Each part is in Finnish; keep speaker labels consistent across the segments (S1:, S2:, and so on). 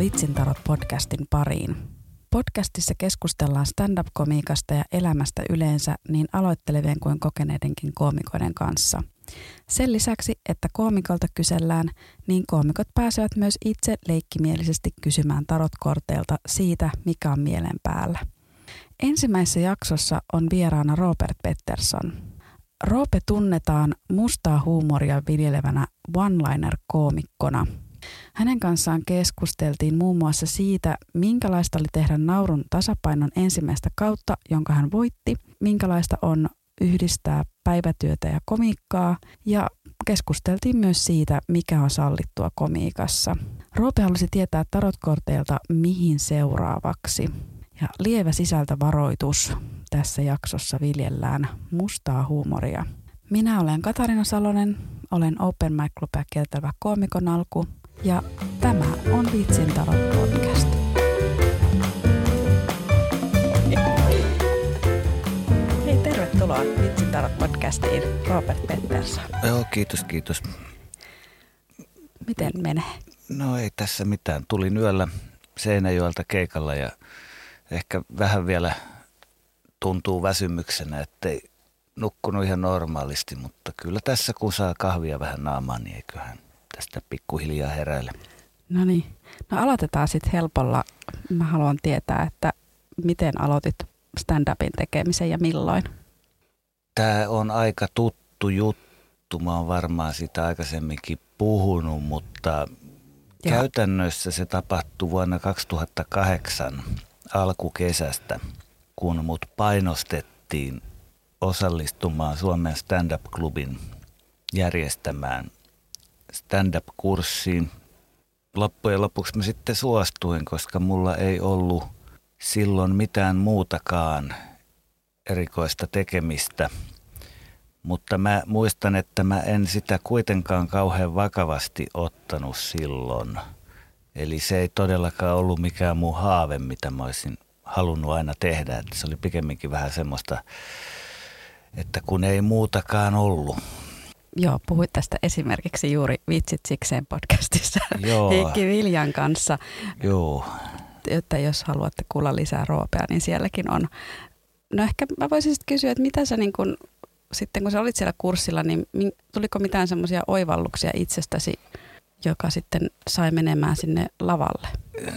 S1: Vitsintarot podcastin pariin. Podcastissa keskustellaan stand-up-komiikasta ja elämästä yleensä niin aloittelevien kuin kokeneidenkin koomikoiden kanssa. Sen lisäksi, että koomikolta kysellään, niin koomikot pääsevät myös itse leikkimielisesti kysymään tarotkorteilta siitä, mikä on mielen päällä. Ensimmäisessä jaksossa on vieraana Robert Pettersson. Roope tunnetaan mustaa huumoria viljelevänä one-liner-koomikkona – hänen kanssaan keskusteltiin muun muassa siitä, minkälaista oli tehdä naurun tasapainon ensimmäistä kautta, jonka hän voitti, minkälaista on yhdistää päivätyötä ja komiikkaa ja keskusteltiin myös siitä, mikä on sallittua komiikassa. Roope halusi tietää tarotkorteilta, mihin seuraavaksi. Ja lievä sisältövaroitus tässä jaksossa viljellään mustaa huumoria. Minä olen Katarina Salonen, olen Open Mic Clubia kieltävä koomikon alku ja tämä on Vitsin tarot podcast. Hei, tervetuloa Vitsin tarot podcastiin, Robert Pettersson.
S2: Joo, kiitos, kiitos.
S1: Miten menee?
S2: No ei tässä mitään. Tulin yöllä Seinäjoelta keikalla ja ehkä vähän vielä tuntuu väsymyksenä, ettei nukkunut ihan normaalisti, mutta kyllä tässä kun saa kahvia vähän naamaan, niin eiköhän tästä pikkuhiljaa heräile.
S1: No niin. No aloitetaan sitten helpolla. Mä haluan tietää, että miten aloitit stand-upin tekemisen ja milloin?
S2: Tämä on aika tuttu juttu. Mä oon varmaan sitä aikaisemminkin puhunut, mutta ja. käytännössä se tapahtui vuonna 2008 alkukesästä, kun mut painostettiin osallistumaan Suomen stand-up-klubin järjestämään stand-up-kurssiin. Loppujen lopuksi mä sitten suostuin, koska mulla ei ollut silloin mitään muutakaan erikoista tekemistä. Mutta mä muistan, että mä en sitä kuitenkaan kauhean vakavasti ottanut silloin. Eli se ei todellakaan ollut mikään muu haave, mitä mä olisin halunnut aina tehdä. Että se oli pikemminkin vähän semmoista, että kun ei muutakaan ollut,
S1: Joo, puhuit tästä esimerkiksi juuri Vitsit sikseen podcastissa
S2: Joo.
S1: Heikki Viljan kanssa.
S2: Joo.
S1: Että jos haluatte kuulla lisää roopea, niin sielläkin on. No ehkä mä voisin sitten kysyä, että mitä sä niin kun, sitten kun sä olit siellä kurssilla, niin tuliko mitään semmoisia oivalluksia itsestäsi, joka sitten sai menemään sinne lavalle?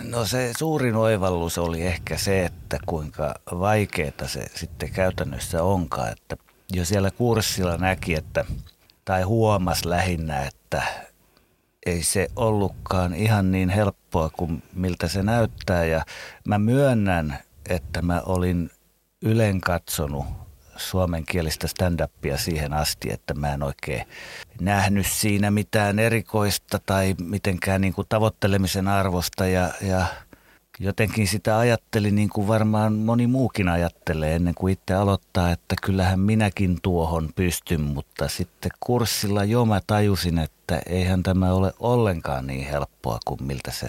S2: No se suurin oivallus oli ehkä se, että kuinka vaikeaa se sitten käytännössä onkaan, että jo siellä kurssilla näki, että – tai huomas lähinnä, että ei se ollutkaan ihan niin helppoa kuin miltä se näyttää. Ja mä myönnän, että mä olin ylen katsonut suomenkielistä stand-upia siihen asti, että mä en oikein nähnyt siinä mitään erikoista tai mitenkään niin kuin tavoittelemisen arvosta ja, ja jotenkin sitä ajattelin niin kuin varmaan moni muukin ajattelee ennen kuin itse aloittaa, että kyllähän minäkin tuohon pystyn, mutta sitten kurssilla jo mä tajusin, että eihän tämä ole ollenkaan niin helppoa kuin miltä se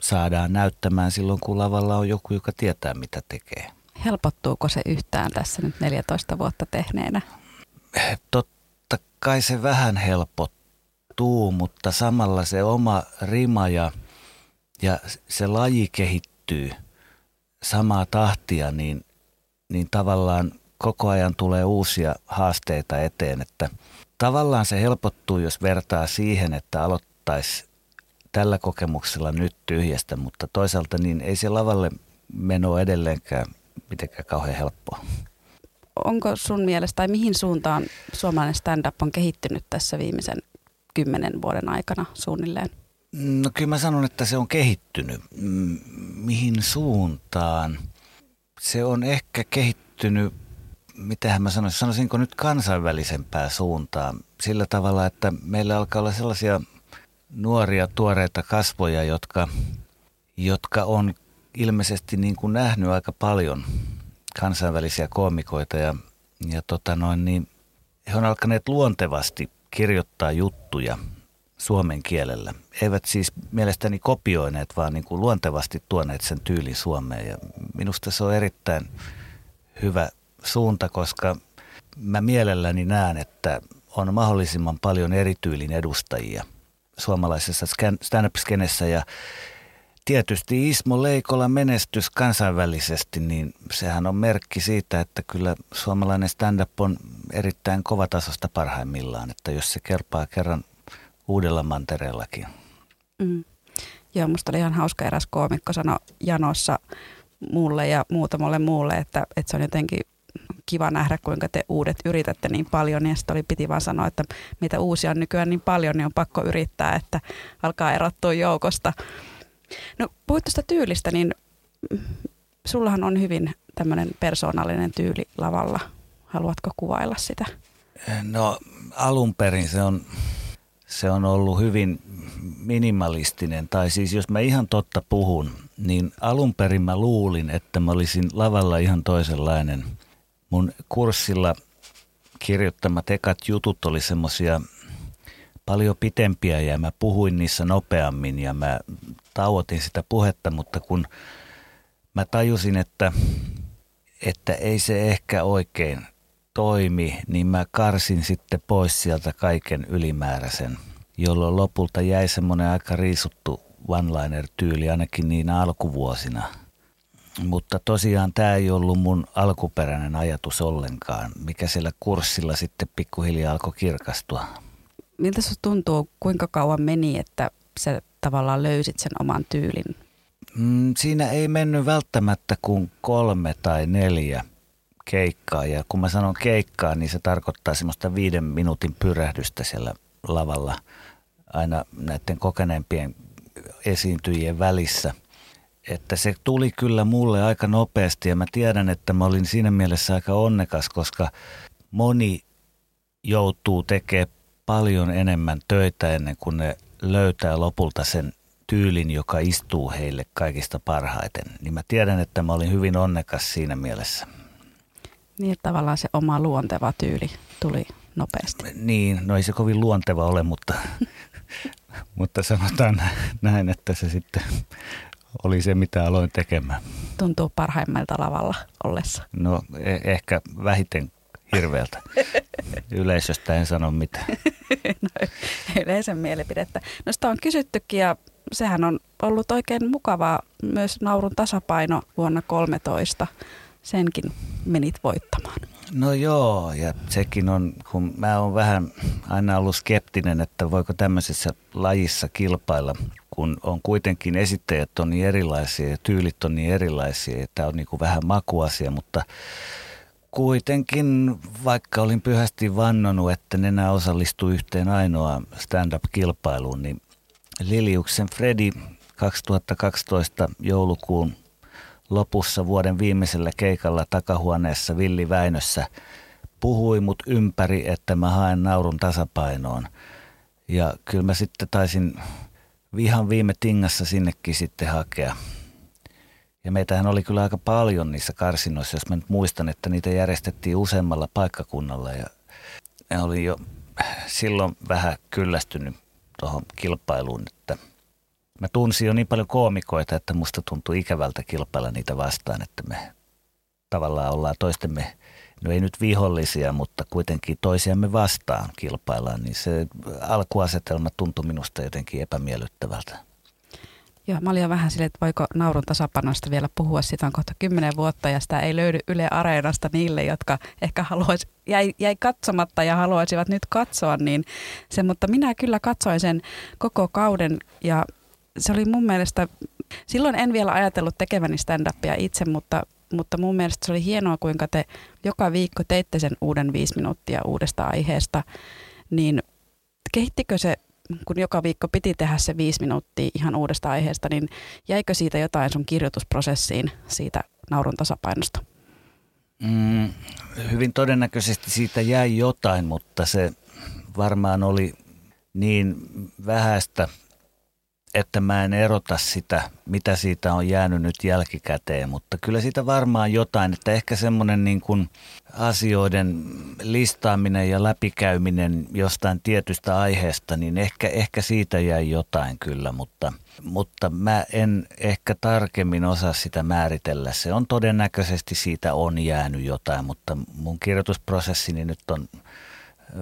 S2: saadaan näyttämään silloin, kun lavalla on joku, joka tietää mitä tekee.
S1: Helpottuuko se yhtään tässä nyt 14 vuotta tehneenä?
S2: Totta kai se vähän helpottuu, mutta samalla se oma rima ja – ja se laji kehittyy samaa tahtia, niin, niin tavallaan koko ajan tulee uusia haasteita eteen. Että tavallaan se helpottuu, jos vertaa siihen, että aloittaisi tällä kokemuksella nyt tyhjästä, mutta toisaalta niin ei se lavalle meno edelleenkään mitenkään kauhean helppoa.
S1: Onko sun mielestä tai mihin suuntaan suomalainen stand-up on kehittynyt tässä viimeisen kymmenen vuoden aikana suunnilleen?
S2: No kyllä mä sanon, että se on kehittynyt. Mihin suuntaan? Se on ehkä kehittynyt, mitähän mä sanoisin, sanoisinko nyt kansainvälisempää suuntaan. Sillä tavalla, että meillä alkaa olla sellaisia nuoria tuoreita kasvoja, jotka, jotka on ilmeisesti niin kuin nähnyt aika paljon kansainvälisiä koomikoita ja, ja tota noin, niin he on alkaneet luontevasti kirjoittaa juttuja – suomen kielellä. Eivät siis mielestäni kopioineet, vaan niin kuin luontevasti tuoneet sen tyylin Suomeen. Ja minusta se on erittäin hyvä suunta, koska mä mielelläni näen, että on mahdollisimman paljon erityylin edustajia suomalaisessa stand-up-skenessä ja tietysti Ismo Leikola menestys kansainvälisesti, niin sehän on merkki siitä, että kyllä suomalainen stand-up on erittäin kovatasosta parhaimmillaan, että jos se kerpaa kerran uudella mantereellakin.
S1: Mm. Joo, musta oli ihan hauska eräs koomikko sanoi janossa mulle ja muutamalle muulle, että, että se on jotenkin kiva nähdä, kuinka te uudet yritätte niin paljon. Ja sitten oli piti vaan sanoa, että mitä uusia on nykyään niin paljon, niin on pakko yrittää, että alkaa erottua joukosta. No puhuit tuosta tyylistä, niin sullahan on hyvin tämmöinen persoonallinen tyyli lavalla. Haluatko kuvailla sitä?
S2: No alun perin se on, se on ollut hyvin minimalistinen, tai siis jos mä ihan totta puhun, niin alun perin mä luulin, että mä olisin lavalla ihan toisenlainen. Mun kurssilla kirjoittamat ekat jutut oli semmosia paljon pitempiä ja mä puhuin niissä nopeammin ja mä tauotin sitä puhetta, mutta kun mä tajusin, että, että ei se ehkä oikein toimi, niin mä karsin sitten pois sieltä kaiken ylimääräisen, jolloin lopulta jäi semmoinen aika riisuttu one-liner-tyyli ainakin niin alkuvuosina. Mutta tosiaan tämä ei ollut mun alkuperäinen ajatus ollenkaan, mikä siellä kurssilla sitten pikkuhiljaa alkoi kirkastua.
S1: Miltä se tuntuu, kuinka kauan meni, että sä tavallaan löysit sen oman tyylin?
S2: Mm, siinä ei mennyt välttämättä kuin kolme tai neljä keikkaa. Ja kun mä sanon keikkaa, niin se tarkoittaa semmoista viiden minuutin pyrähdystä siellä lavalla aina näiden kokeneempien esiintyjien välissä. Että se tuli kyllä mulle aika nopeasti ja mä tiedän, että mä olin siinä mielessä aika onnekas, koska moni joutuu tekemään paljon enemmän töitä ennen kuin ne löytää lopulta sen tyylin, joka istuu heille kaikista parhaiten. Niin mä tiedän, että mä olin hyvin onnekas siinä mielessä.
S1: Niin, että tavallaan se oma luonteva tyyli tuli nopeasti.
S2: Niin, no ei se kovin luonteva ole, mutta, mutta sanotaan näin, että se sitten oli se, mitä aloin tekemään.
S1: Tuntuu parhaimmalta lavalla ollessa.
S2: No e- ehkä vähiten hirveältä. Yleisöstä en sano mitään.
S1: no, yleisön mielipidettä. No sitä on kysyttykin ja sehän on ollut oikein mukavaa myös naurun tasapaino vuonna 13. Senkin menit voittamaan.
S2: No joo, ja sekin on, kun mä oon vähän aina ollut skeptinen, että voiko tämmöisessä lajissa kilpailla, kun on kuitenkin esittäjät on niin erilaisia ja tyylit on niin erilaisia. Tämä on niin kuin vähän makuasia, mutta kuitenkin, vaikka olin pyhästi vannonut, että en enää osallistu yhteen ainoaan stand-up-kilpailuun, niin Liliuksen Freddy 2012 joulukuun lopussa vuoden viimeisellä keikalla takahuoneessa Villi Väinössä puhui mut ympäri, että mä haen naurun tasapainoon. Ja kyllä mä sitten taisin vihan viime tingassa sinnekin sitten hakea. Ja meitähän oli kyllä aika paljon niissä karsinoissa, jos mä nyt muistan, että niitä järjestettiin useammalla paikkakunnalla. Ja mä olin jo silloin vähän kyllästynyt tuohon kilpailuun, että mä tunsin jo niin paljon koomikoita, että musta tuntui ikävältä kilpailla niitä vastaan, että me tavallaan ollaan toistemme, no ei nyt vihollisia, mutta kuitenkin toisiamme vastaan kilpaillaan, niin se alkuasetelma tuntui minusta jotenkin epämiellyttävältä.
S1: Joo, mä olin jo vähän silleen, että voiko naurun tasapainosta vielä puhua. Siitä on kohta kymmenen vuotta ja sitä ei löydy Yle Areenasta niille, jotka ehkä haluaisi, jäi, jäi katsomatta ja haluaisivat nyt katsoa. Niin se, mutta minä kyllä katsoin sen koko kauden ja se oli mun mielestä, silloin en vielä ajatellut tekeväni stand-upia itse, mutta, mutta mun mielestä se oli hienoa, kuinka te joka viikko teitte sen uuden viisi minuuttia uudesta aiheesta. Niin kehittikö se kun joka viikko piti tehdä se viisi minuuttia ihan uudesta aiheesta, niin jäikö siitä jotain sun kirjoitusprosessiin siitä naurun tasapainosta?
S2: Mm, hyvin todennäköisesti siitä jäi jotain, mutta se varmaan oli niin vähäistä että mä en erota sitä, mitä siitä on jäänyt nyt jälkikäteen, mutta kyllä siitä varmaan jotain, että ehkä semmoinen niin kuin asioiden listaaminen ja läpikäyminen jostain tietystä aiheesta, niin ehkä, ehkä siitä jäi jotain kyllä, mutta, mutta mä en ehkä tarkemmin osaa sitä määritellä. Se on todennäköisesti siitä on jäänyt jotain, mutta mun kirjoitusprosessini nyt on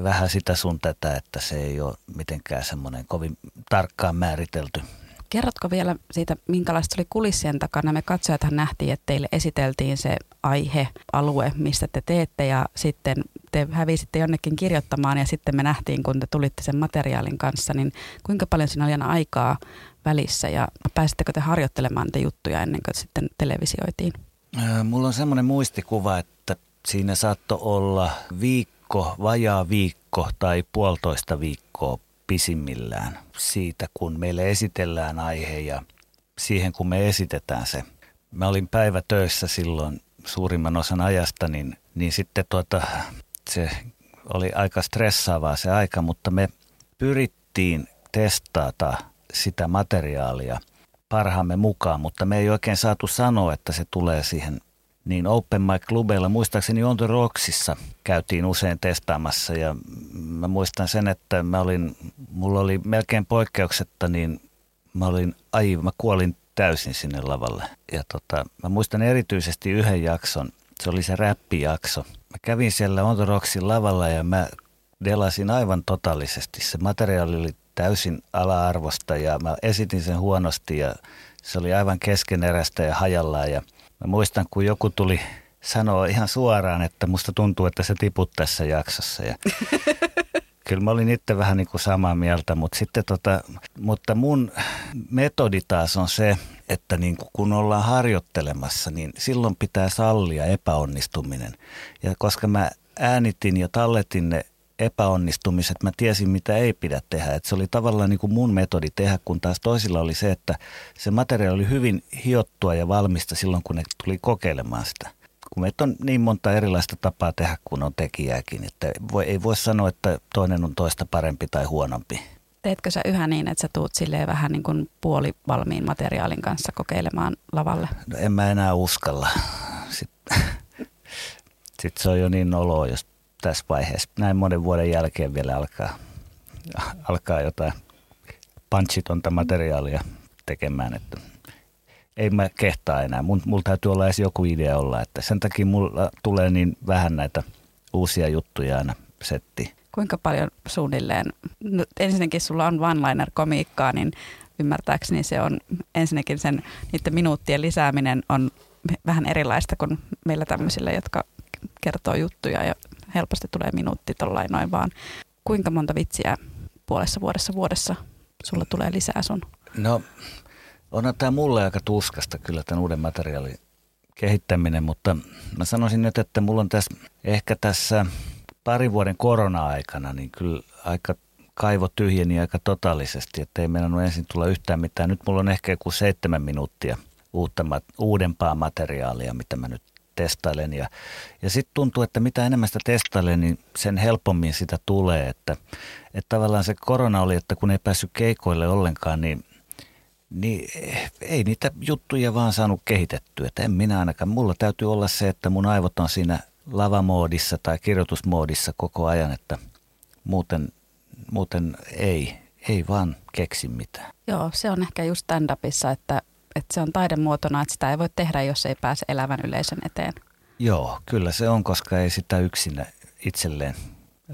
S2: vähän sitä sun tätä, että se ei ole mitenkään semmoinen kovin tarkkaan määritelty.
S1: Kerrotko vielä siitä, minkälaista oli kulissien takana? Me katsojathan nähtiin, että teille esiteltiin se aihe, alue, mistä te teette ja sitten te hävisitte jonnekin kirjoittamaan ja sitten me nähtiin, kun te tulitte sen materiaalin kanssa, niin kuinka paljon siinä oli aina aikaa välissä ja pääsittekö te harjoittelemaan niitä juttuja ennen kuin sitten televisioitiin?
S2: Mulla on semmoinen muistikuva, että siinä saattoi olla viikko, vajaa viikko tai puolitoista viikkoa pisimmillään siitä, kun meille esitellään aihe ja siihen, kun me esitetään se. Mä olin päivä töissä silloin suurimman osan ajasta, niin, niin sitten tuota, se oli aika stressaavaa se aika, mutta me pyrittiin testata sitä materiaalia parhaamme mukaan, mutta me ei oikein saatu sanoa, että se tulee siihen niin Open Mic Clubeilla, muistaakseni On The Rocksissa käytiin usein testaamassa ja mä muistan sen, että mä olin, mulla oli melkein poikkeuksetta, niin mä olin aivan, mä kuolin täysin sinne lavalle. Ja tota, mä muistan erityisesti yhden jakson, se oli se räppijakso. Mä kävin siellä On The Rocksin lavalla ja mä delasin aivan totaalisesti. Se materiaali oli täysin ala-arvosta ja mä esitin sen huonosti ja se oli aivan keskeneräistä ja hajallaan ja Mä muistan, kun joku tuli sanoa ihan suoraan, että musta tuntuu, että se tiput tässä jaksossa. Ja kyllä mä olin itse vähän niin kuin samaa mieltä, mutta sitten tota, mutta mun metodi taas on se, että niin kuin kun ollaan harjoittelemassa, niin silloin pitää sallia epäonnistuminen. Ja koska mä äänitin ja talletin ne epäonnistumiset, mä tiesin mitä ei pidä tehdä. Et se oli tavallaan niin kuin mun metodi tehdä, kun taas toisilla oli se, että se materiaali oli hyvin hiottua ja valmista silloin, kun ne tuli kokeilemaan sitä. Kun meitä on niin monta erilaista tapaa tehdä, kun on tekijääkin, että voi, ei voi sanoa, että toinen on toista parempi tai huonompi.
S1: Teetkö sä yhä niin, että sä tuut silleen vähän niin kuin puolivalmiin materiaalin kanssa kokeilemaan lavalle?
S2: No en mä enää uskalla. Sitten, sitten se on jo niin noloa, jos tässä vaiheessa, näin monen vuoden jälkeen vielä alkaa, alkaa jotain punchitonta materiaalia tekemään, että ei mä kehtaa enää. Mun, mulla täytyy olla edes joku idea olla, että sen takia mulla tulee niin vähän näitä uusia juttuja aina setti.
S1: Kuinka paljon suunnilleen, no ensinnäkin sulla on one-liner-komiikkaa, niin ymmärtääkseni se on ensinnäkin sen niiden minuuttien lisääminen on vähän erilaista kuin meillä tämmöisillä, jotka kertoo juttuja ja helposti tulee minuutti tollain noin vaan. Kuinka monta vitsiä puolessa vuodessa vuodessa sulla tulee lisää sun?
S2: No onhan tämä mulle aika tuskasta kyllä tämän uuden materiaalin kehittäminen, mutta mä sanoisin nyt, että mulla on tässä ehkä tässä parin vuoden korona-aikana niin kyllä aika kaivo tyhjeni aika totaalisesti, että ei meidän ensin tulla yhtään mitään. Nyt mulla on ehkä joku seitsemän minuuttia uutta, uudempaa materiaalia, mitä mä nyt testailen. Ja, ja sitten tuntuu, että mitä enemmän sitä testailen, niin sen helpommin sitä tulee. Että, että tavallaan se korona oli, että kun ei päässyt keikoille ollenkaan, niin, niin ei niitä juttuja vaan saanut kehitettyä. Että en minä ainakaan. Mulla täytyy olla se, että mun aivot on siinä lavamoodissa tai kirjoitusmoodissa koko ajan, että muuten, muuten ei, ei vaan keksi mitään.
S1: Joo, se on ehkä just stand-upissa, että että se on taidemuotona, että sitä ei voi tehdä, jos ei pääse elävän yleisön eteen.
S2: Joo, kyllä se on, koska ei sitä yksin itselleen,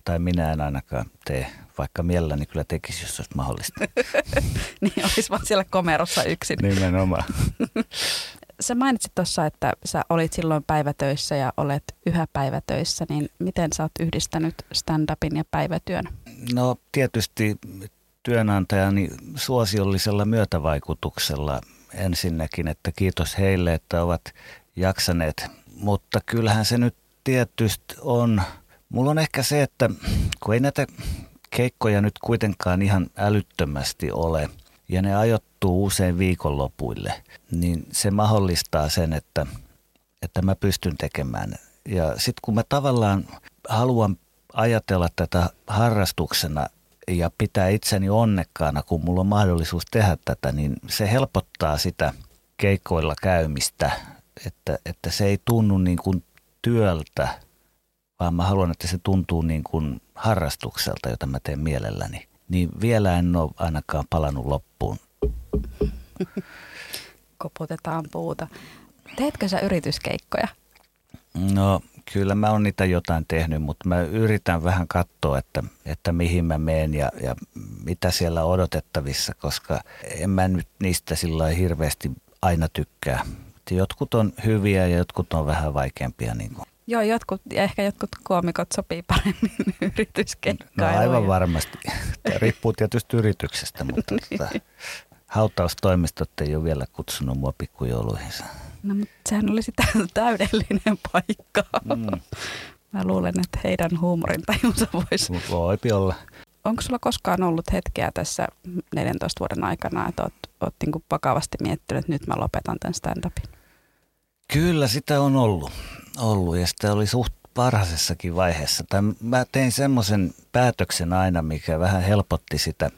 S2: tai minä en ainakaan tee, vaikka mielelläni kyllä tekisi, jos olisi mahdollista.
S1: niin, olisi vaan siellä komerossa yksin.
S2: Nimenomaan.
S1: sä mainitsit tuossa, että sä olit silloin päivätöissä ja olet yhä päivätöissä, niin miten sä oot yhdistänyt stand-upin ja päivätyön?
S2: No tietysti työnantajani suosiollisella myötävaikutuksella ensinnäkin, että kiitos heille, että ovat jaksaneet. Mutta kyllähän se nyt tietysti on. Mulla on ehkä se, että kun ei näitä keikkoja nyt kuitenkaan ihan älyttömästi ole ja ne ajoittuu usein viikonlopuille, niin se mahdollistaa sen, että, että mä pystyn tekemään. Ja sitten kun mä tavallaan haluan ajatella tätä harrastuksena ja pitää itseni onnekkaana, kun mulla on mahdollisuus tehdä tätä, niin se helpottaa sitä keikoilla käymistä, että, että se ei tunnu niin kuin työltä, vaan mä haluan, että se tuntuu niin kuin harrastukselta, jota mä teen mielelläni. Niin vielä en ole ainakaan palannut loppuun.
S1: Koputetaan puuta. Teetkö sä yrityskeikkoja?
S2: No kyllä mä oon niitä jotain tehnyt, mutta mä yritän vähän katsoa, että, että mihin mä menen ja, ja mitä siellä on odotettavissa, koska en mä nyt niistä sillä hirveästi aina tykkää. Jotkut on hyviä ja jotkut on vähän vaikeampia. Niin kuin.
S1: Joo, jotkut, ja ehkä jotkut koomikot sopii paremmin yrityskeikkailuun.
S2: No aivan varmasti. Riippuu tietysti yrityksestä, mutta niin. tota, hautaustoimistot ei ole vielä kutsunut mua pikkujouluihinsa.
S1: No, mutta sehän olisi täydellinen paikka. Mm. Mä luulen, että heidän huumorintajunsa voisi...
S2: Voipi olla.
S1: Onko sulla koskaan ollut hetkeä tässä 14 vuoden aikana, että oot, oot niin vakavasti miettinyt, että nyt mä lopetan tämän stand-upin?
S2: Kyllä sitä on ollut, ollut ja sitä oli suht varhaisessakin vaiheessa. Tai mä tein semmoisen päätöksen aina, mikä vähän helpotti sitä,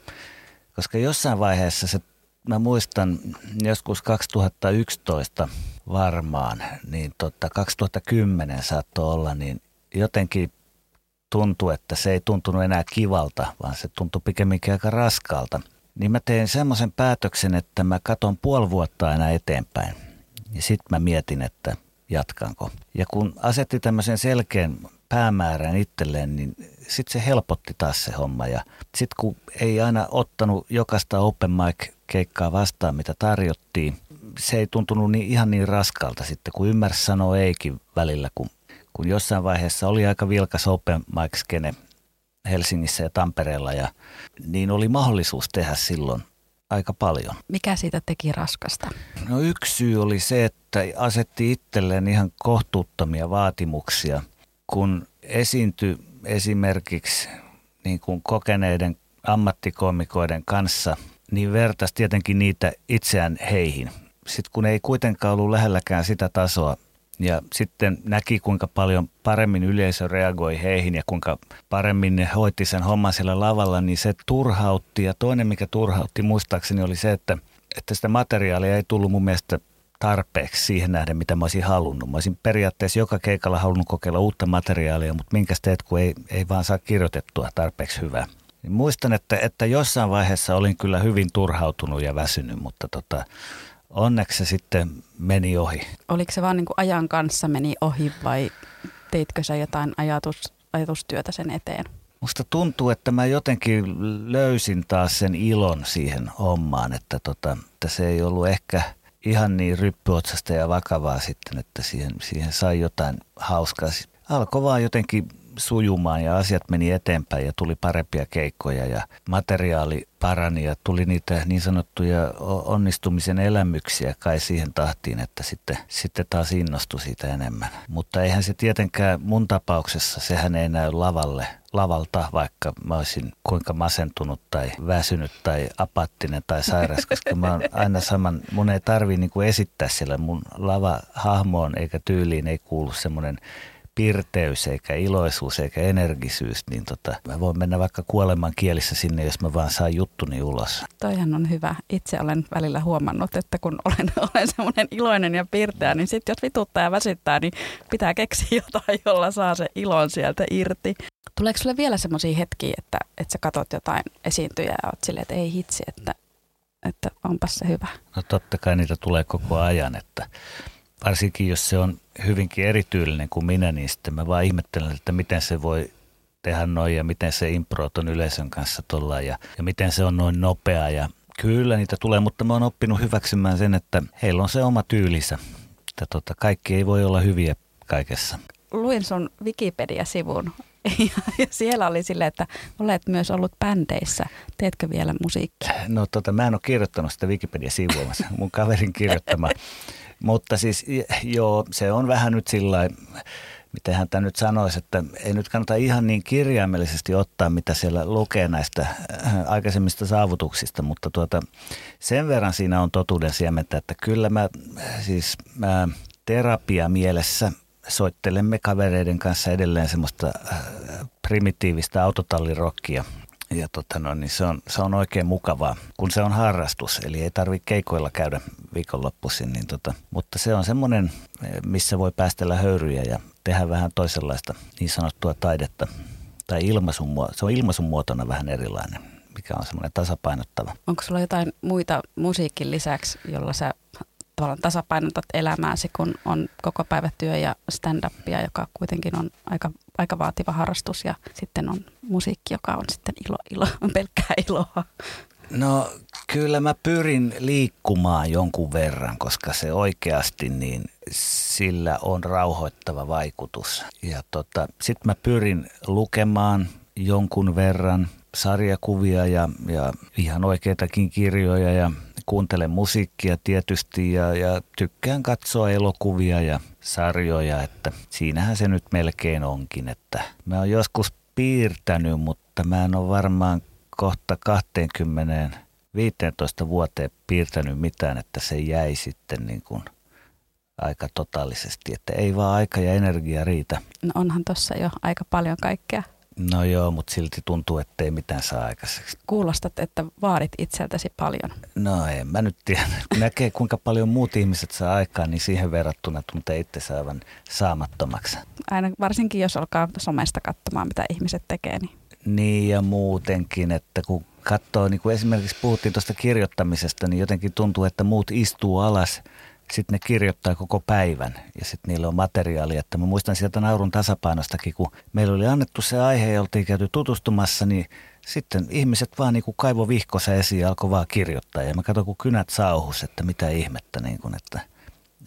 S2: koska jossain vaiheessa se, mä muistan joskus 2011 varmaan, niin tota 2010 saattoi olla, niin jotenkin tuntui, että se ei tuntunut enää kivalta, vaan se tuntui pikemminkin aika raskaalta. Niin mä tein semmoisen päätöksen, että mä katon puoli vuotta aina eteenpäin. Ja sitten mä mietin, että jatkanko. Ja kun asetti tämmöisen selkeän päämäärän itselleen, niin sitten se helpotti taas se homma. Ja sitten kun ei aina ottanut jokaista open mic-keikkaa vastaan, mitä tarjottiin, se ei tuntunut niin, ihan niin raskalta sitten, kun ymmärsi sanoa eikin välillä, kun, kun jossain vaiheessa oli aika vilkas open mic-skene Helsingissä ja Tampereella, ja niin oli mahdollisuus tehdä silloin aika paljon.
S1: Mikä siitä teki raskasta?
S2: No yksi syy oli se, että asetti itselleen ihan kohtuuttomia vaatimuksia, kun esiintyi esimerkiksi niin kuin kokeneiden ammattikomikoiden kanssa, niin vertaisi tietenkin niitä itseään heihin. Sitten kun ei kuitenkaan ollut lähelläkään sitä tasoa, ja sitten näki, kuinka paljon paremmin yleisö reagoi heihin ja kuinka paremmin ne hoiti sen homman siellä lavalla, niin se turhautti. Ja toinen, mikä turhautti muistaakseni, oli se, että, että sitä materiaalia ei tullut mun mielestä tarpeeksi siihen nähden, mitä mä olisin halunnut. Mä olisin periaatteessa joka keikalla halunnut kokeilla uutta materiaalia, mutta minkä teet, kun ei, ei vaan saa kirjoitettua tarpeeksi hyvää. Niin muistan, että, että jossain vaiheessa olin kyllä hyvin turhautunut ja väsynyt, mutta tota, onneksi se sitten meni ohi.
S1: Oliko se vaan niin kuin ajan kanssa meni ohi vai teitkö sä jotain ajatus, ajatustyötä sen eteen?
S2: Musta tuntuu, että mä jotenkin löysin taas sen ilon siihen hommaan, että, tota, että se ei ollut ehkä ihan niin ryppyotsasta ja vakavaa sitten, että siihen, siihen sai jotain hauskaa. Alkoi vaan jotenkin sujumaan ja asiat meni eteenpäin ja tuli parempia keikkoja ja materiaali parani ja tuli niitä niin sanottuja onnistumisen elämyksiä kai siihen tahtiin, että sitten, sitten taas innostui siitä enemmän. Mutta eihän se tietenkään mun tapauksessa, sehän ei näy lavalle, lavalta, vaikka mä olisin kuinka masentunut tai väsynyt tai apattinen tai sairas, koska mä oon aina saman, mun ei tarvi niin esittää siellä mun lava-hahmoon eikä tyyliin ei kuulu semmoinen pirteys eikä iloisuus eikä energisyys, niin tota, mä voin mennä vaikka kuoleman kielissä sinne, jos mä vaan saan juttuni ulos.
S1: Toihan on hyvä. Itse olen välillä huomannut, että kun olen, olen semmoinen iloinen ja pirteä, niin sitten jos vituttaa ja väsyttää, niin pitää keksiä jotain, jolla saa se ilon sieltä irti. Tuleeko sulle vielä semmoisia hetkiä, että, että sä katot jotain esiintyjää ja oot silleen, että ei hitsi, että, että onpas se hyvä?
S2: No totta kai niitä tulee koko ajan, että varsinkin jos se on hyvinkin erityylinen kuin minä, niin sitten mä vaan ihmettelen, että miten se voi tehdä noin ja miten se impro on yleisön kanssa tuolla ja, ja miten se on noin nopea ja kyllä niitä tulee, mutta mä oon oppinut hyväksymään sen, että heillä on se oma tyylisä. Että tota, kaikki ei voi olla hyviä kaikessa.
S1: Luin sun Wikipedia-sivun ja siellä oli sille, että olet myös ollut bändeissä. Teetkö vielä musiikkia?
S2: No tota, mä en ole kirjoittanut sitä Wikipedia-sivua, mun kaverin kirjoittama. Mutta siis joo, se on vähän nyt sillä miten hän tämä nyt sanoisi, että ei nyt kannata ihan niin kirjaimellisesti ottaa, mitä siellä lukee näistä äh, aikaisemmista saavutuksista, mutta tuota, sen verran siinä on totuuden siementä, että kyllä mä siis mä terapia mielessä soittelemme kavereiden kanssa edelleen semmoista äh, primitiivistä autotallirokkia – ja tota no, niin se, on, se on oikein mukavaa, kun se on harrastus, eli ei tarvitse keikoilla käydä viikonloppuisin. Niin tota, mutta se on semmoinen, missä voi päästellä höyryjä ja tehdä vähän toisenlaista niin sanottua taidetta. Tai ilmaisun, se on ilmaisun muotona vähän erilainen, mikä on semmoinen tasapainottava.
S1: Onko sulla jotain muita musiikin lisäksi, jolla sä tavallaan tasapainotat elämääsi, kun on koko päivä työ ja stand-upia, joka kuitenkin on aika, aika vaativa harrastus ja sitten on musiikki, joka on sitten ilo, ilo, pelkkää iloa.
S2: No kyllä mä pyrin liikkumaan jonkun verran, koska se oikeasti niin sillä on rauhoittava vaikutus. Ja tota, sitten mä pyrin lukemaan jonkun verran sarjakuvia ja, ja ihan oikeitakin kirjoja ja kuuntelen musiikkia tietysti ja, ja tykkään katsoa elokuvia ja sarjoja, että siinähän se nyt melkein onkin, että mä oon joskus piirtänyt, mutta mä en ole varmaan kohta 20 15 vuoteen piirtänyt mitään, että se jäi sitten niin kuin aika totaalisesti, että ei vaan aika ja energia riitä.
S1: No onhan tuossa jo aika paljon kaikkea.
S2: No joo, mutta silti tuntuu, että ei mitään saa aikaiseksi.
S1: Kuulostat, että vaadit itseltäsi paljon.
S2: No en mä nyt tiedä. Kun näkee, kuinka paljon muut ihmiset saa aikaan, niin siihen verrattuna tuntee itse saavan saamattomaksi.
S1: Aina varsinkin, jos alkaa somesta katsomaan, mitä ihmiset tekee. Niin,
S2: niin ja muutenkin, että kun katsoo, niin kuin esimerkiksi puhuttiin tuosta kirjoittamisesta, niin jotenkin tuntuu, että muut istuu alas – sitten ne kirjoittaa koko päivän ja sitten niillä on materiaali. Että mä muistan sieltä naurun tasapainostakin, kun meillä oli annettu se aihe ja oltiin käyty tutustumassa, niin sitten ihmiset vaan niin kuin kaivo vihkosa esiin ja alkoi vaan kirjoittaa. Ja mä katsoin, kun kynät sauhus, että mitä ihmettä, niin kuin, että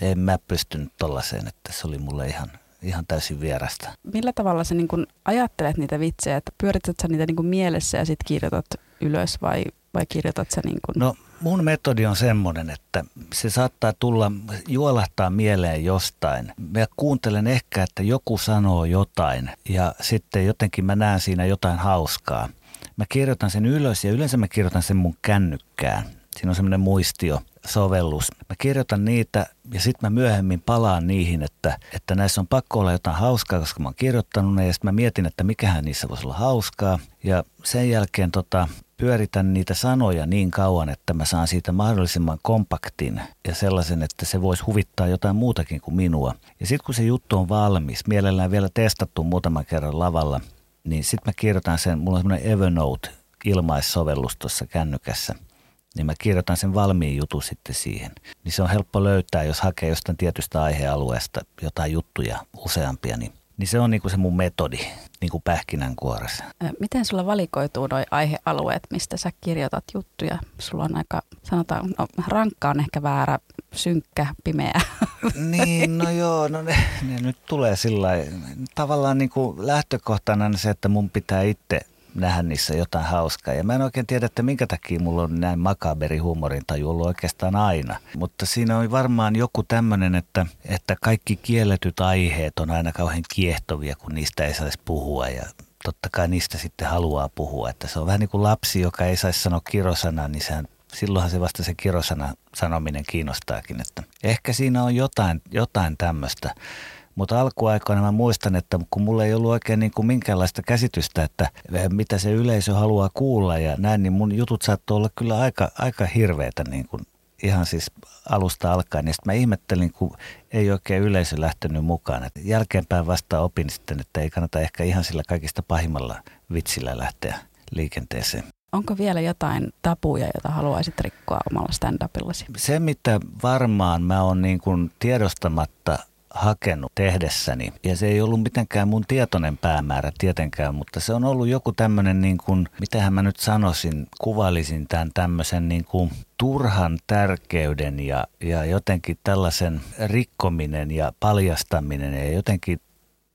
S2: en mä pystynyt tollaiseen, että se oli mulle ihan, ihan täysin vierasta.
S1: Millä tavalla sä niin kun ajattelet niitä vitsejä, että pyörität sä niitä niin kuin mielessä ja sitten kirjoitat ylös vai, vai kirjoitat sä niin kuin...
S2: No mun metodi on semmoinen, että se saattaa tulla, juolahtaa mieleen jostain. Mä kuuntelen ehkä, että joku sanoo jotain ja sitten jotenkin mä näen siinä jotain hauskaa. Mä kirjoitan sen ylös ja yleensä mä kirjoitan sen mun kännykkään. Siinä on semmoinen muistio, sovellus. Mä kirjoitan niitä ja sitten mä myöhemmin palaan niihin, että, että näissä on pakko olla jotain hauskaa, koska mä oon kirjoittanut ne ja sitten mä mietin, että mikähän niissä voisi olla hauskaa. Ja sen jälkeen tota, pyöritän niitä sanoja niin kauan, että mä saan siitä mahdollisimman kompaktin ja sellaisen, että se voisi huvittaa jotain muutakin kuin minua. Ja sitten kun se juttu on valmis, mielellään vielä testattu muutaman kerran lavalla, niin sitten mä kirjoitan sen, mulla on semmoinen Evernote ilmaissovellus tuossa kännykässä, niin mä kirjoitan sen valmiin jutun sitten siihen. Niin se on helppo löytää, jos hakee jostain tietystä aihealueesta jotain juttuja useampia, niin niin se on niinku se mun metodi niinku pähkinänkuoressa.
S1: Miten sulla valikoituu nuo aihealueet, mistä sä kirjoitat juttuja? Sulla on aika, sanotaan, no, rankka on ehkä väärä, synkkä, pimeä.
S2: Niin, no joo, no ne, ne nyt tulee sillä tavallaan niinku lähtökohtana se, että mun pitää itse nähdä niissä jotain hauskaa. Ja mä en oikein tiedä, että minkä takia mulla on näin makaberi huumorintaju ollut oikeastaan aina. Mutta siinä on varmaan joku tämmöinen, että, että kaikki kielletyt aiheet on aina kauhean kiehtovia, kun niistä ei saisi puhua. Ja totta kai niistä sitten haluaa puhua. Että se on vähän niin kuin lapsi, joka ei saisi sanoa kirosanaa, niin sehän silloinhan se vasta se kirosana sanominen kiinnostaakin. Että ehkä siinä on jotain, jotain tämmöistä. Mutta alkuaikoina mä muistan, että kun mulla ei ollut oikein niin kuin minkäänlaista käsitystä, että mitä se yleisö haluaa kuulla ja näin, niin mun jutut saattoi olla kyllä aika, aika hirveitä niin kuin ihan siis alusta alkaen. Ja sitten mä ihmettelin, kun ei oikein yleisö lähtenyt mukaan. Et jälkeenpäin vasta opin sitten, että ei kannata ehkä ihan sillä kaikista pahimmalla vitsillä lähteä liikenteeseen.
S1: Onko vielä jotain tapuja, joita haluaisit rikkoa omalla stand-upillasi?
S2: Se, mitä varmaan mä oon niin kuin tiedostamatta hakenut tehdessäni. Ja se ei ollut mitenkään mun tietoinen päämäärä tietenkään, mutta se on ollut joku tämmöinen, niin kuin, mitähän mä nyt sanoisin, kuvailisin tämän tämmöisen niin kuin turhan tärkeyden ja, ja jotenkin tällaisen rikkominen ja paljastaminen ja jotenkin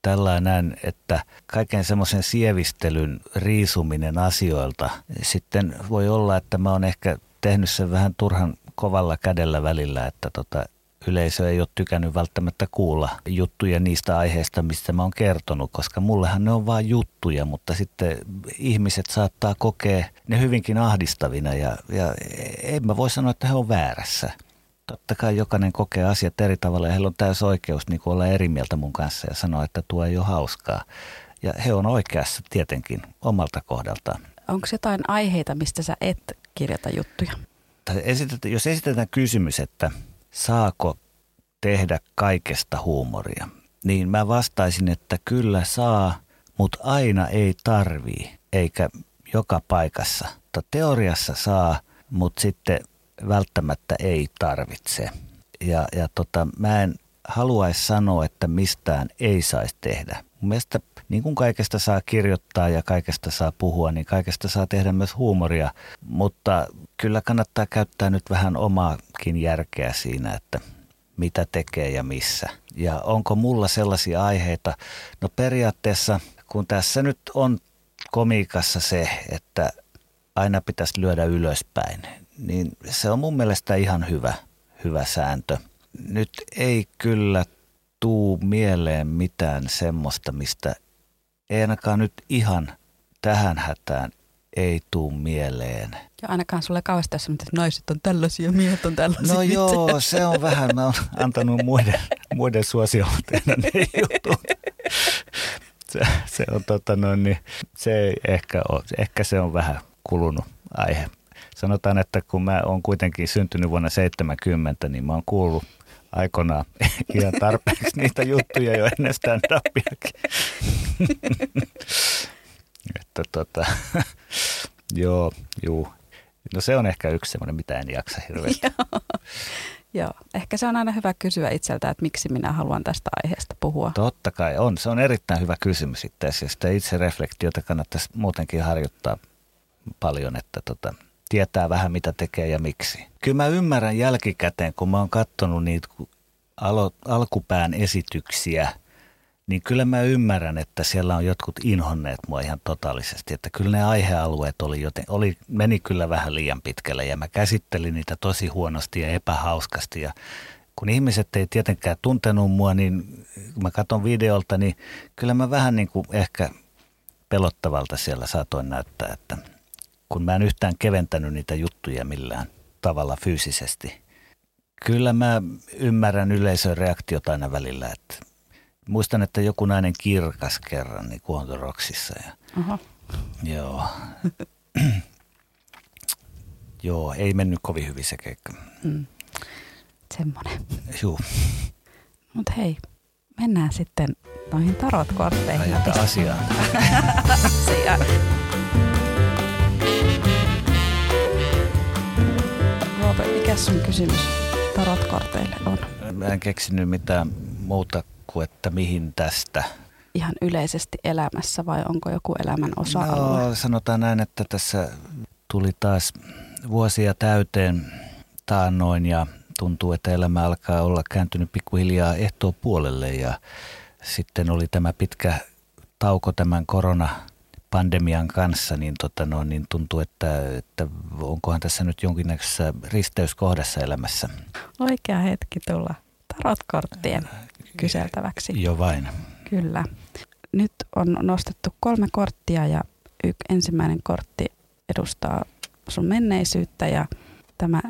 S2: tällainen, että kaiken semmoisen sievistelyn riisuminen asioilta. Sitten voi olla, että mä oon ehkä tehnyt sen vähän turhan kovalla kädellä välillä, että tota, yleisö ei ole tykännyt välttämättä kuulla juttuja niistä aiheista, mistä mä oon kertonut, koska mullehan ne on vain juttuja, mutta sitten ihmiset saattaa kokea ne hyvinkin ahdistavina ja, ja en mä voi sanoa, että he on väärässä. Totta kai jokainen kokee asiat eri tavalla ja heillä on täysin oikeus niin olla eri mieltä mun kanssa ja sanoa, että tuo ei ole hauskaa. Ja he on oikeassa tietenkin omalta kohdaltaan.
S1: Onko jotain aiheita, mistä sä et kirjoita juttuja?
S2: Esitetään, jos esitetään kysymys, että saako tehdä kaikesta huumoria, niin mä vastaisin, että kyllä saa, mutta aina ei tarvii, eikä joka paikassa. Mutta teoriassa saa, mutta sitten välttämättä ei tarvitse. Ja, ja tota, mä en haluaisi sanoa, että mistään ei saisi tehdä. Mun mielestä niin kuin kaikesta saa kirjoittaa ja kaikesta saa puhua, niin kaikesta saa tehdä myös huumoria. Mutta kyllä kannattaa käyttää nyt vähän omaakin järkeä siinä, että mitä tekee ja missä. Ja onko mulla sellaisia aiheita? No periaatteessa, kun tässä nyt on komiikassa se, että aina pitäisi lyödä ylöspäin, niin se on mun mielestä ihan hyvä, hyvä sääntö. Nyt ei kyllä tuu mieleen mitään semmoista, mistä ei ainakaan nyt ihan tähän hätään ei tuu mieleen.
S1: Ja ainakaan sulle kauheasti tässä, että naiset on tällaisia, miehet on tällaisia.
S2: No joo, se on vähän, mä oon antanut muiden, muiden suosioon tehdä ne jutut. Se, se on tota noin, niin se ei ehkä, ole, ehkä se on vähän kulunut aihe. Sanotaan, että kun mä oon kuitenkin syntynyt vuonna 70, niin mä oon kuullut aikoinaan ihan tarpeeksi niitä juttuja jo ennen stand-upiakin. että tota, joo, juu. No se on ehkä yksi semmoinen, mitä en jaksa hirveästi.
S1: Joo, ehkä se on aina hyvä kysyä itseltä, että miksi minä haluan tästä aiheesta puhua.
S2: Totta kai on. Se on erittäin hyvä kysymys itse asiassa. Sitä itse reflektiota kannattaisi muutenkin harjoittaa paljon, että tota, tietää vähän mitä tekee ja miksi. Kyllä mä ymmärrän jälkikäteen, kun mä oon katsonut niitä alo- alkupään esityksiä, niin kyllä mä ymmärrän, että siellä on jotkut inhonneet mua ihan totaalisesti. Että kyllä ne aihealueet oli, joten, oli, meni kyllä vähän liian pitkälle ja mä käsittelin niitä tosi huonosti ja epähauskasti. Ja kun ihmiset ei tietenkään tuntenut mua, niin kun mä katson videolta, niin kyllä mä vähän niin kuin ehkä pelottavalta siellä saatoin näyttää, että kun mä en yhtään keventänyt niitä juttuja millään tavalla fyysisesti. Kyllä mä ymmärrän yleisön reaktiot aina välillä, että muistan, että joku nainen kirkas kerran niin Kuontoroksissa. Ja, Aha. Joo. joo, ei mennyt kovin hyvin se keikka. Mm.
S1: Semmoinen.
S2: Joo.
S1: Mutta hei, mennään sitten noihin tarotkortteihin.
S2: Ajata asiaan.
S1: Asia. Roope, mikä sun kysymys tarotkorteille on?
S2: Mä en keksinyt mitään muuta kuin, että mihin tästä.
S1: Ihan yleisesti elämässä vai onko joku elämän osa-alue?
S2: No, sanotaan näin, että tässä tuli taas vuosia täyteen taannoin ja tuntuu, että elämä alkaa olla kääntynyt pikkuhiljaa ehtoon puolelle ja sitten oli tämä pitkä tauko tämän korona pandemian kanssa, niin, tota no, niin tuntuu, että, että onkohan tässä nyt jonkinnäköisessä risteyskohdassa elämässä.
S1: Oikea hetki tulla tarotkorttien kyseltäväksi.
S2: Jo vain.
S1: Kyllä. Nyt on nostettu kolme korttia ja y- ensimmäinen kortti edustaa sun menneisyyttä ja tämä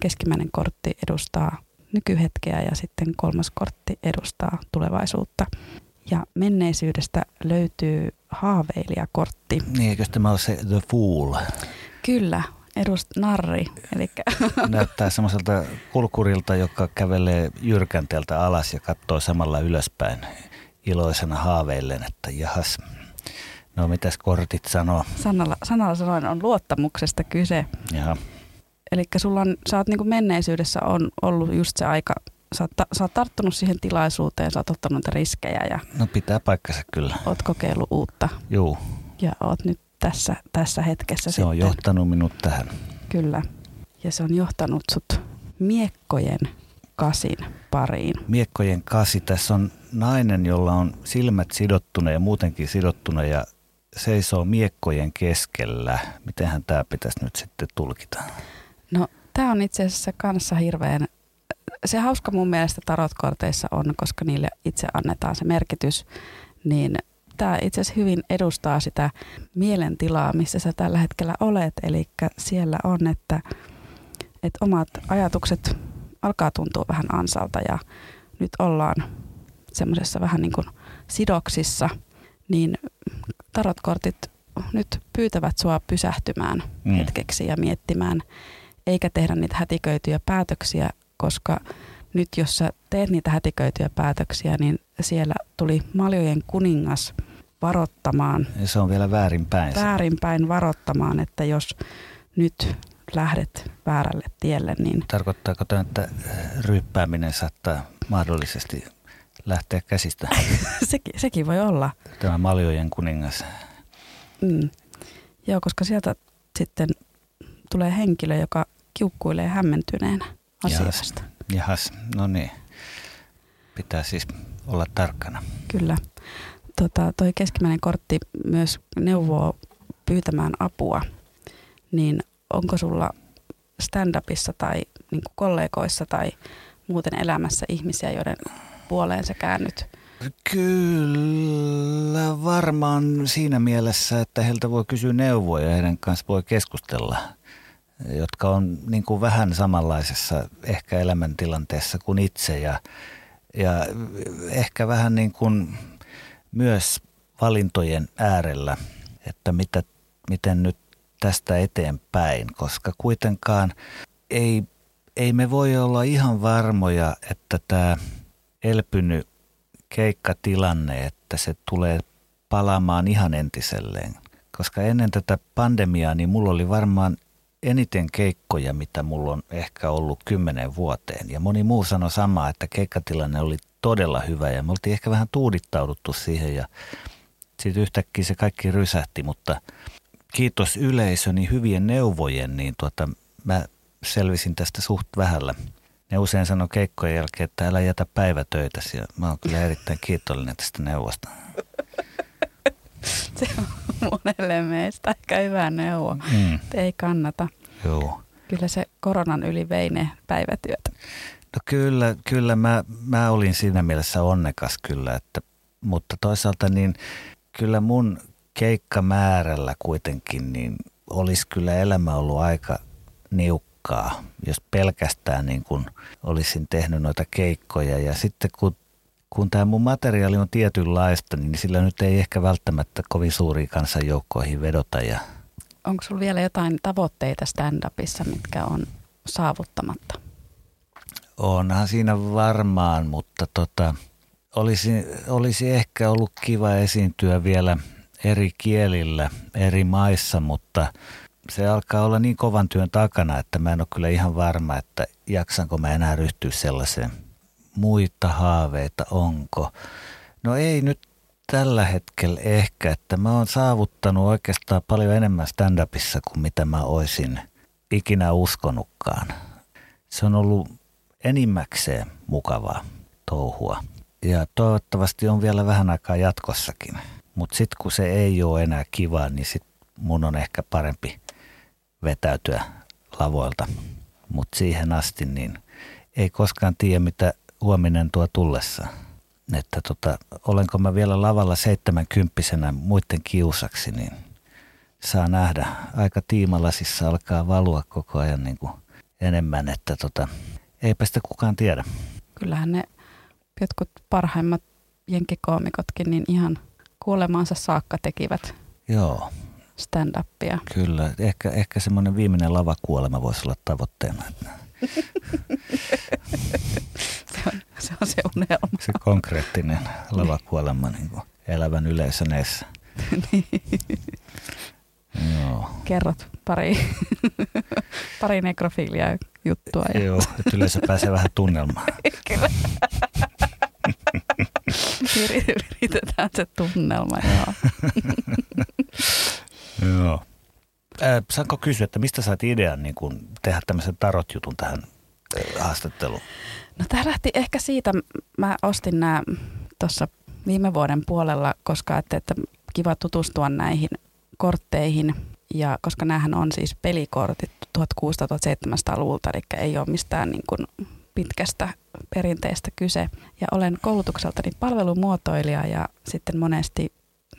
S1: keskimmäinen kortti edustaa nykyhetkeä ja sitten kolmas kortti edustaa tulevaisuutta. Ja menneisyydestä löytyy haaveilijakortti.
S2: Niin, eikö tämä ole se The Fool?
S1: Kyllä, edust narri. Elikkä.
S2: Näyttää semmoiselta kulkurilta, joka kävelee jyrkänteeltä alas ja katsoo samalla ylöspäin iloisena haaveillen, että jahas, no mitäs kortit sanoo?
S1: Sanalla, sanalla sanoen on luottamuksesta kyse.
S2: Jaha.
S1: Eli sulla on, sä oot niin menneisyydessä on ollut just se aika, sä oot, sä oot tarttunut siihen tilaisuuteen, sä oot ottanut riskejä ja...
S2: No pitää paikkansa kyllä.
S1: Oot kokeillut uutta.
S2: Juu.
S1: Ja oot nyt tässä, tässä hetkessä
S2: Se sitten. on johtanut minut tähän.
S1: Kyllä. Ja se on johtanut sut miekkojen kasin pariin.
S2: Miekkojen kasi. Tässä on nainen, jolla on silmät sidottuna ja muutenkin sidottuna ja seisoo miekkojen keskellä. Mitenhän tämä pitäisi nyt sitten tulkita?
S1: No tämä on itse asiassa kanssa hirveän, se hauska mun mielestä tarotkorteissa on, koska niille itse annetaan se merkitys, niin tämä itse asiassa hyvin edustaa sitä mielentilaa, missä sä tällä hetkellä olet. Eli siellä on, että, että omat ajatukset alkaa tuntua vähän ansalta ja nyt ollaan semmoisessa vähän niin kuin sidoksissa, niin tarotkortit nyt pyytävät sua pysähtymään mm. hetkeksi ja miettimään, eikä tehdä niitä hätiköityjä päätöksiä, koska nyt jos sä teet niitä hätiköityjä päätöksiä, niin siellä tuli maljojen kuningas varoittamaan.
S2: Ja se on vielä väärinpäin.
S1: Väärinpäin varoittamaan, että jos nyt lähdet väärälle tielle, niin
S2: Tarkoittaako tämä, että ryyppääminen saattaa mahdollisesti lähteä käsistä?
S1: sekin, sekin voi olla.
S2: Tämä maljojen kuningas.
S1: Mm. Joo, koska sieltä sitten tulee henkilö, joka kiukkuilee hämmentyneenä asiasta.
S2: Jahas, no niin. Pitää siis olla tarkkana.
S1: Kyllä. Tota, toi keskimmäinen kortti myös neuvoo pyytämään apua. Niin onko sulla stand-upissa tai niin kollegoissa tai muuten elämässä ihmisiä, joiden puoleen sä käännyt?
S2: Kyllä, varmaan siinä mielessä, että heiltä voi kysyä neuvoja ja heidän kanssa voi keskustella, jotka on niin kuin vähän samanlaisessa ehkä elämäntilanteessa kuin itse ja, ja ehkä vähän niin kuin myös valintojen äärellä, että mitä, miten nyt tästä eteenpäin, koska kuitenkaan ei, ei me voi olla ihan varmoja, että tämä elpynyt keikkatilanne, että se tulee palaamaan ihan entiselleen. Koska ennen tätä pandemiaa, niin mulla oli varmaan eniten keikkoja, mitä mulla on ehkä ollut kymmenen vuoteen. Ja moni muu sanoi samaa, että keikkatilanne oli todella hyvä ja me oltiin ehkä vähän tuudittauduttu siihen ja sitten yhtäkkiä se kaikki rysähti, mutta kiitos yleisöni hyvien neuvojen, niin tuota, mä selvisin tästä suht vähällä. Ne usein sanoo keikkojen jälkeen, että älä jätä päivätöitä. Mä oon kyllä erittäin kiitollinen tästä neuvosta.
S1: Se on monelle meistä ehkä hyvä neuvo. Mm. Ei kannata.
S2: Joo.
S1: Kyllä se koronan yli vei ne päivätyöt.
S2: No kyllä, kyllä mä, mä olin siinä mielessä onnekas kyllä, että, mutta toisaalta niin kyllä mun keikkamäärällä kuitenkin niin olisi kyllä elämä ollut aika niukkaa, jos pelkästään niin kuin olisin tehnyt noita keikkoja. Ja sitten kun, kun tämä mun materiaali on tietynlaista, niin sillä nyt ei ehkä välttämättä kovin suuriin kansanjoukkoihin vedota. Ja...
S1: Onko sulla vielä jotain tavoitteita stand-upissa, mitkä on saavuttamatta?
S2: Onhan siinä varmaan, mutta tota, olisi, olisi ehkä ollut kiva esiintyä vielä eri kielillä, eri maissa, mutta se alkaa olla niin kovan työn takana, että mä en ole kyllä ihan varma, että jaksanko mä enää ryhtyä sellaiseen. Muita haaveita onko? No ei nyt tällä hetkellä ehkä, että mä oon saavuttanut oikeastaan paljon enemmän stand-upissa kuin mitä mä oisin ikinä uskonutkaan. Se on ollut enimmäkseen mukavaa touhua. Ja toivottavasti on vielä vähän aikaa jatkossakin. Mutta sitten kun se ei ole enää kiva, niin sit mun on ehkä parempi vetäytyä lavoilta. Mutta siihen asti niin ei koskaan tiedä, mitä huominen tuo tullessa. Että tota, olenko mä vielä lavalla seitsemänkymppisenä muiden kiusaksi, niin saa nähdä. Aika tiimalasissa alkaa valua koko ajan niin kuin enemmän, että tota, eipä sitä kukaan tiedä.
S1: Kyllähän ne jotkut parhaimmat jenkkikoomikotkin niin ihan kuolemaansa saakka tekivät
S2: Joo.
S1: stand-upia.
S2: Kyllä, ehkä, ehkä semmoinen viimeinen lavakuolema voisi olla tavoitteena.
S1: se, on, se unelma.
S2: Se konkreettinen lavakuolema niin kuin elävän yleisön edessä. niin.
S1: Joo. Kerrot pari, pari nekrofilia juttua.
S2: Ja... Joo, että yleisö pääsee vähän tunnelmaan. Kyllä.
S1: Yritetään se tunnelma, joo.
S2: joo. Äh, saanko kysyä, että mistä sait idean niin kun tehdä tämmöisen tarot-jutun tähän haastatteluun?
S1: No tämä lähti ehkä siitä, mä ostin nämä tuossa viime vuoden puolella, koska että, että kiva tutustua näihin kortteihin ja koska näähän on siis pelikortit 1600-1700-luvulta, eli ei ole mistään niin kuin pitkästä perinteestä kyse. Ja olen koulutukseltani palvelumuotoilija ja sitten monesti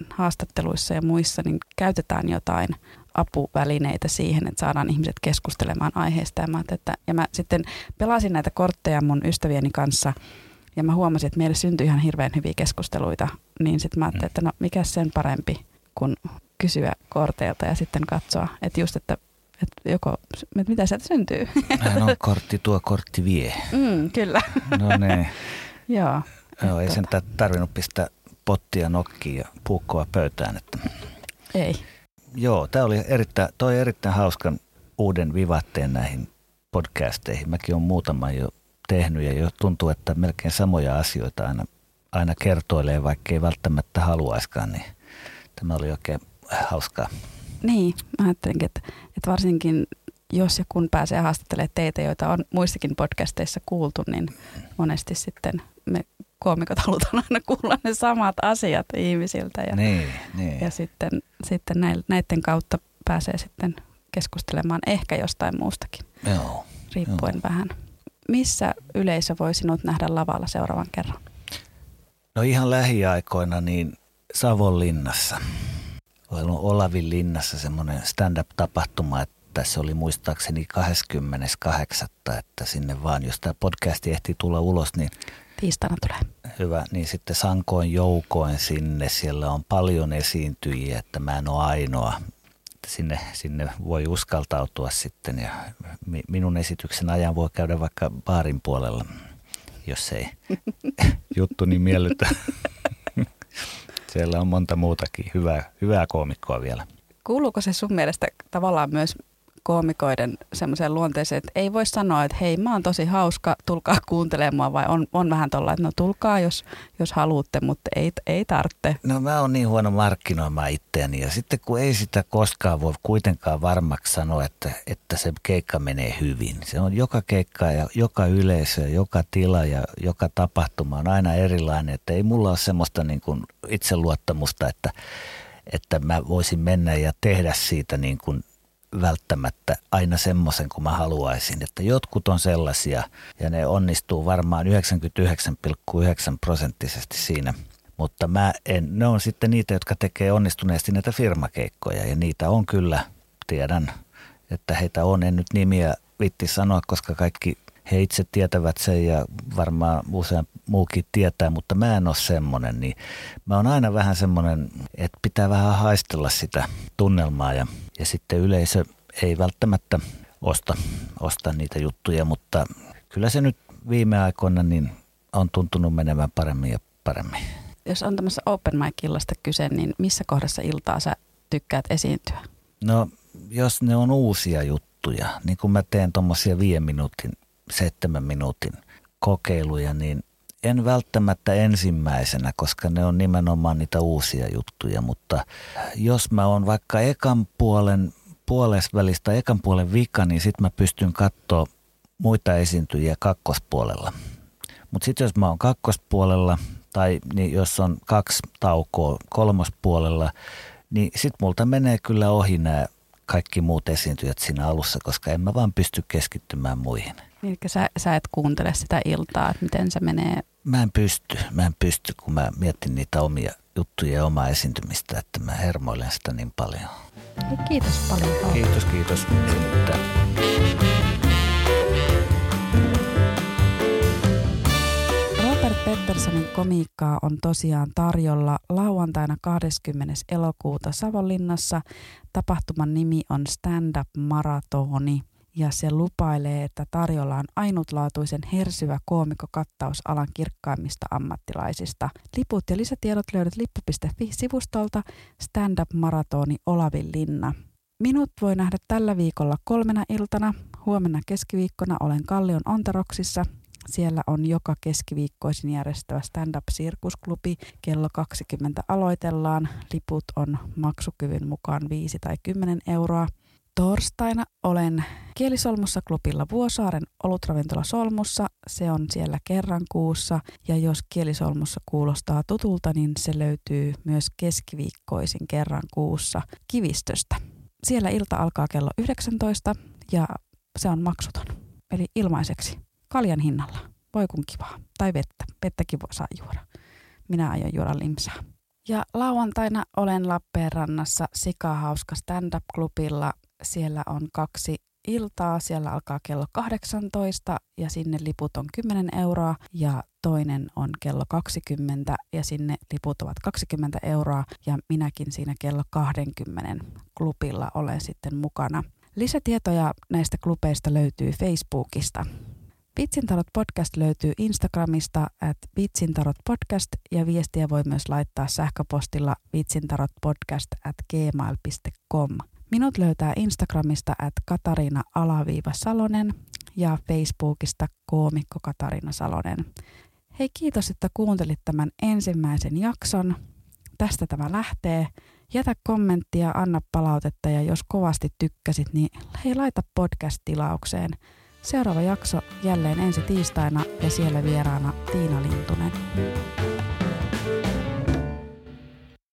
S1: haastatteluissa ja muissa niin käytetään jotain apuvälineitä siihen, että saadaan ihmiset keskustelemaan aiheesta. Ja mä, että, ja mä sitten pelasin näitä kortteja mun ystävieni kanssa ja mä huomasin, että meille syntyi ihan hirveän hyviä keskusteluita. Niin sitten mä ajattelin, että no mikä sen parempi kuin kysyä korteilta ja sitten katsoa, että just, että että joko, että mitä sieltä syntyy.
S2: Hän on kortti tuo, kortti vie.
S1: Mm, kyllä.
S2: No niin.
S1: Joo.
S2: Joo, ei sen tarvinnut pistää pottia nokkiin ja puukkoa pöytään. Että...
S1: Ei.
S2: Joo, tämä oli erittäin, toi erittäin hauskan uuden vivatteen näihin podcasteihin. Mäkin olen muutaman jo tehnyt ja jo tuntuu, että melkein samoja asioita aina, aina kertoilee, vaikka ei välttämättä haluaiskaan, niin tämä oli oikein hauskaa.
S1: Niin, mä ajattelinkin, että, että varsinkin jos ja kun pääsee haastattelemaan teitä, joita on muissakin podcasteissa kuultu, niin monesti sitten me koomikot halutaan aina kuulla ne samat asiat ihmisiltä. Ja,
S2: niin, niin.
S1: ja sitten, sitten näiden kautta pääsee sitten keskustelemaan ehkä jostain muustakin,
S2: Joo,
S1: riippuen
S2: joo.
S1: vähän. Missä yleisö voi sinut nähdä lavalla seuraavan kerran?
S2: No ihan lähiaikoina niin Savonlinnassa. Olen ollut Olavin linnassa semmoinen stand-up-tapahtuma, että se oli muistaakseni 28. Että sinne vaan, jos tämä podcast ehtii tulla ulos, niin
S1: Tiistaina tulee.
S2: hyvä, niin sitten sankoin joukoin sinne. Siellä on paljon esiintyjiä, että mä en ole ainoa. Sinne, sinne voi uskaltautua sitten ja mi- minun esityksen ajan voi käydä vaikka baarin puolella, jos ei juttu niin miellytä. Siellä on monta muutakin hyvää, hyvää koomikkoa vielä.
S1: Kuuluuko se sun mielestä tavallaan myös koomikoiden semmoiseen luonteeseen, että ei voi sanoa, että hei mä oon tosi hauska, tulkaa kuuntelemaan vai on, on vähän tuolla, että no tulkaa jos, jos haluatte, mutta ei, ei tarvitse.
S2: No mä oon niin huono markkinoimaan itseäni ja sitten kun ei sitä koskaan voi kuitenkaan varmaksi sanoa, että, että se keikka menee hyvin. Se on joka keikka ja joka yleisö joka tila ja joka tapahtuma on aina erilainen, että ei mulla ole semmoista niin kuin itseluottamusta, että, että mä voisin mennä ja tehdä siitä niin kuin välttämättä aina semmoisen kuin mä haluaisin. Että jotkut on sellaisia ja ne onnistuu varmaan 99,9 prosenttisesti siinä. Mutta mä en, ne on sitten niitä, jotka tekee onnistuneesti näitä firmakeikkoja ja niitä on kyllä, tiedän, että heitä on. En nyt nimiä vitti sanoa, koska kaikki he itse tietävät sen ja varmaan usein muukin tietää, mutta mä en ole semmoinen. Niin mä oon aina vähän semmoinen, että pitää vähän haistella sitä tunnelmaa ja, ja sitten yleisö ei välttämättä osta, osta niitä juttuja, mutta kyllä se nyt viime aikoina niin on tuntunut menemään paremmin ja paremmin.
S1: Jos on tämmöistä open mic-illasta kyse, niin missä kohdassa iltaa sä tykkäät esiintyä?
S2: No jos ne on uusia juttuja, niin kun mä teen tuommoisia viiden minuutin, seitsemän minuutin kokeiluja, niin en välttämättä ensimmäisenä, koska ne on nimenomaan niitä uusia juttuja, mutta jos mä oon vaikka ekan puolen puolesvälistä, ekan puolen vika, niin sitten mä pystyn katsoa muita esiintyjiä kakkospuolella. Mutta sitten jos mä oon kakkospuolella tai niin jos on kaksi taukoa kolmospuolella, niin sitten multa menee kyllä ohi nämä kaikki muut esiintyjät siinä alussa, koska en mä vaan pysty keskittymään muihin.
S1: Eli sä, sä et kuuntele sitä iltaa, että miten se menee.
S2: Mä en pysty, mä en pysty, kun mä mietin niitä omia juttuja ja omaa esiintymistä, että mä hermoilen sitä niin paljon.
S1: Hei, kiitos paljon. Paula.
S2: Kiitos, kiitos. Ei
S1: Petterssonin komiikkaa on tosiaan tarjolla lauantaina 20. elokuuta Savonlinnassa. Tapahtuman nimi on Stand Up Maratoni ja se lupailee, että tarjolla on ainutlaatuisen hersyvä koomikokattaus alan kirkkaimmista ammattilaisista. Liput ja lisätiedot löydät lippu.fi-sivustolta Stand Up Maratoni Olavin linna. Minut voi nähdä tällä viikolla kolmena iltana. Huomenna keskiviikkona olen Kallion Ontaroksissa. Siellä on joka keskiviikkoisin järjestävä stand-up-sirkusklubi. Kello 20 aloitellaan. Liput on maksukyvyn mukaan 5 tai 10 euroa. Torstaina olen Kielisolmussa klubilla Vuosaaren olutravintola Solmussa. Se on siellä kerran kuussa ja jos Kielisolmussa kuulostaa tutulta, niin se löytyy myös keskiviikkoisin kerran kuussa Kivistöstä. Siellä ilta alkaa kello 19 ja se on maksuton, eli ilmaiseksi, kaljan hinnalla. Voi kun kivaa. Tai vettä. Vettäkin voi saa juoda. Minä aion juoda limsaa. Ja lauantaina olen Lappeenrannassa Sikahauska stand-up-klubilla. Siellä on kaksi iltaa. Siellä alkaa kello 18 ja sinne liput on 10 euroa ja toinen on kello 20 ja sinne liput ovat 20 euroa ja minäkin siinä kello 20 klubilla olen sitten mukana. Lisätietoja näistä klubeista löytyy Facebookista. Vitsintarot podcast löytyy Instagramista at vitsintarot podcast ja viestiä voi myös laittaa sähköpostilla vitsintarotpodcast at gmail.com. Minut löytää Instagramista at Katariina Salonen ja Facebookista koomikko Katariina Salonen. Hei kiitos, että kuuntelit tämän ensimmäisen jakson. Tästä tämä lähtee. Jätä kommenttia, anna palautetta ja jos kovasti tykkäsit, niin hei laita podcast-tilaukseen. Seuraava jakso jälleen ensi tiistaina ja siellä vieraana Tiina Lintunen.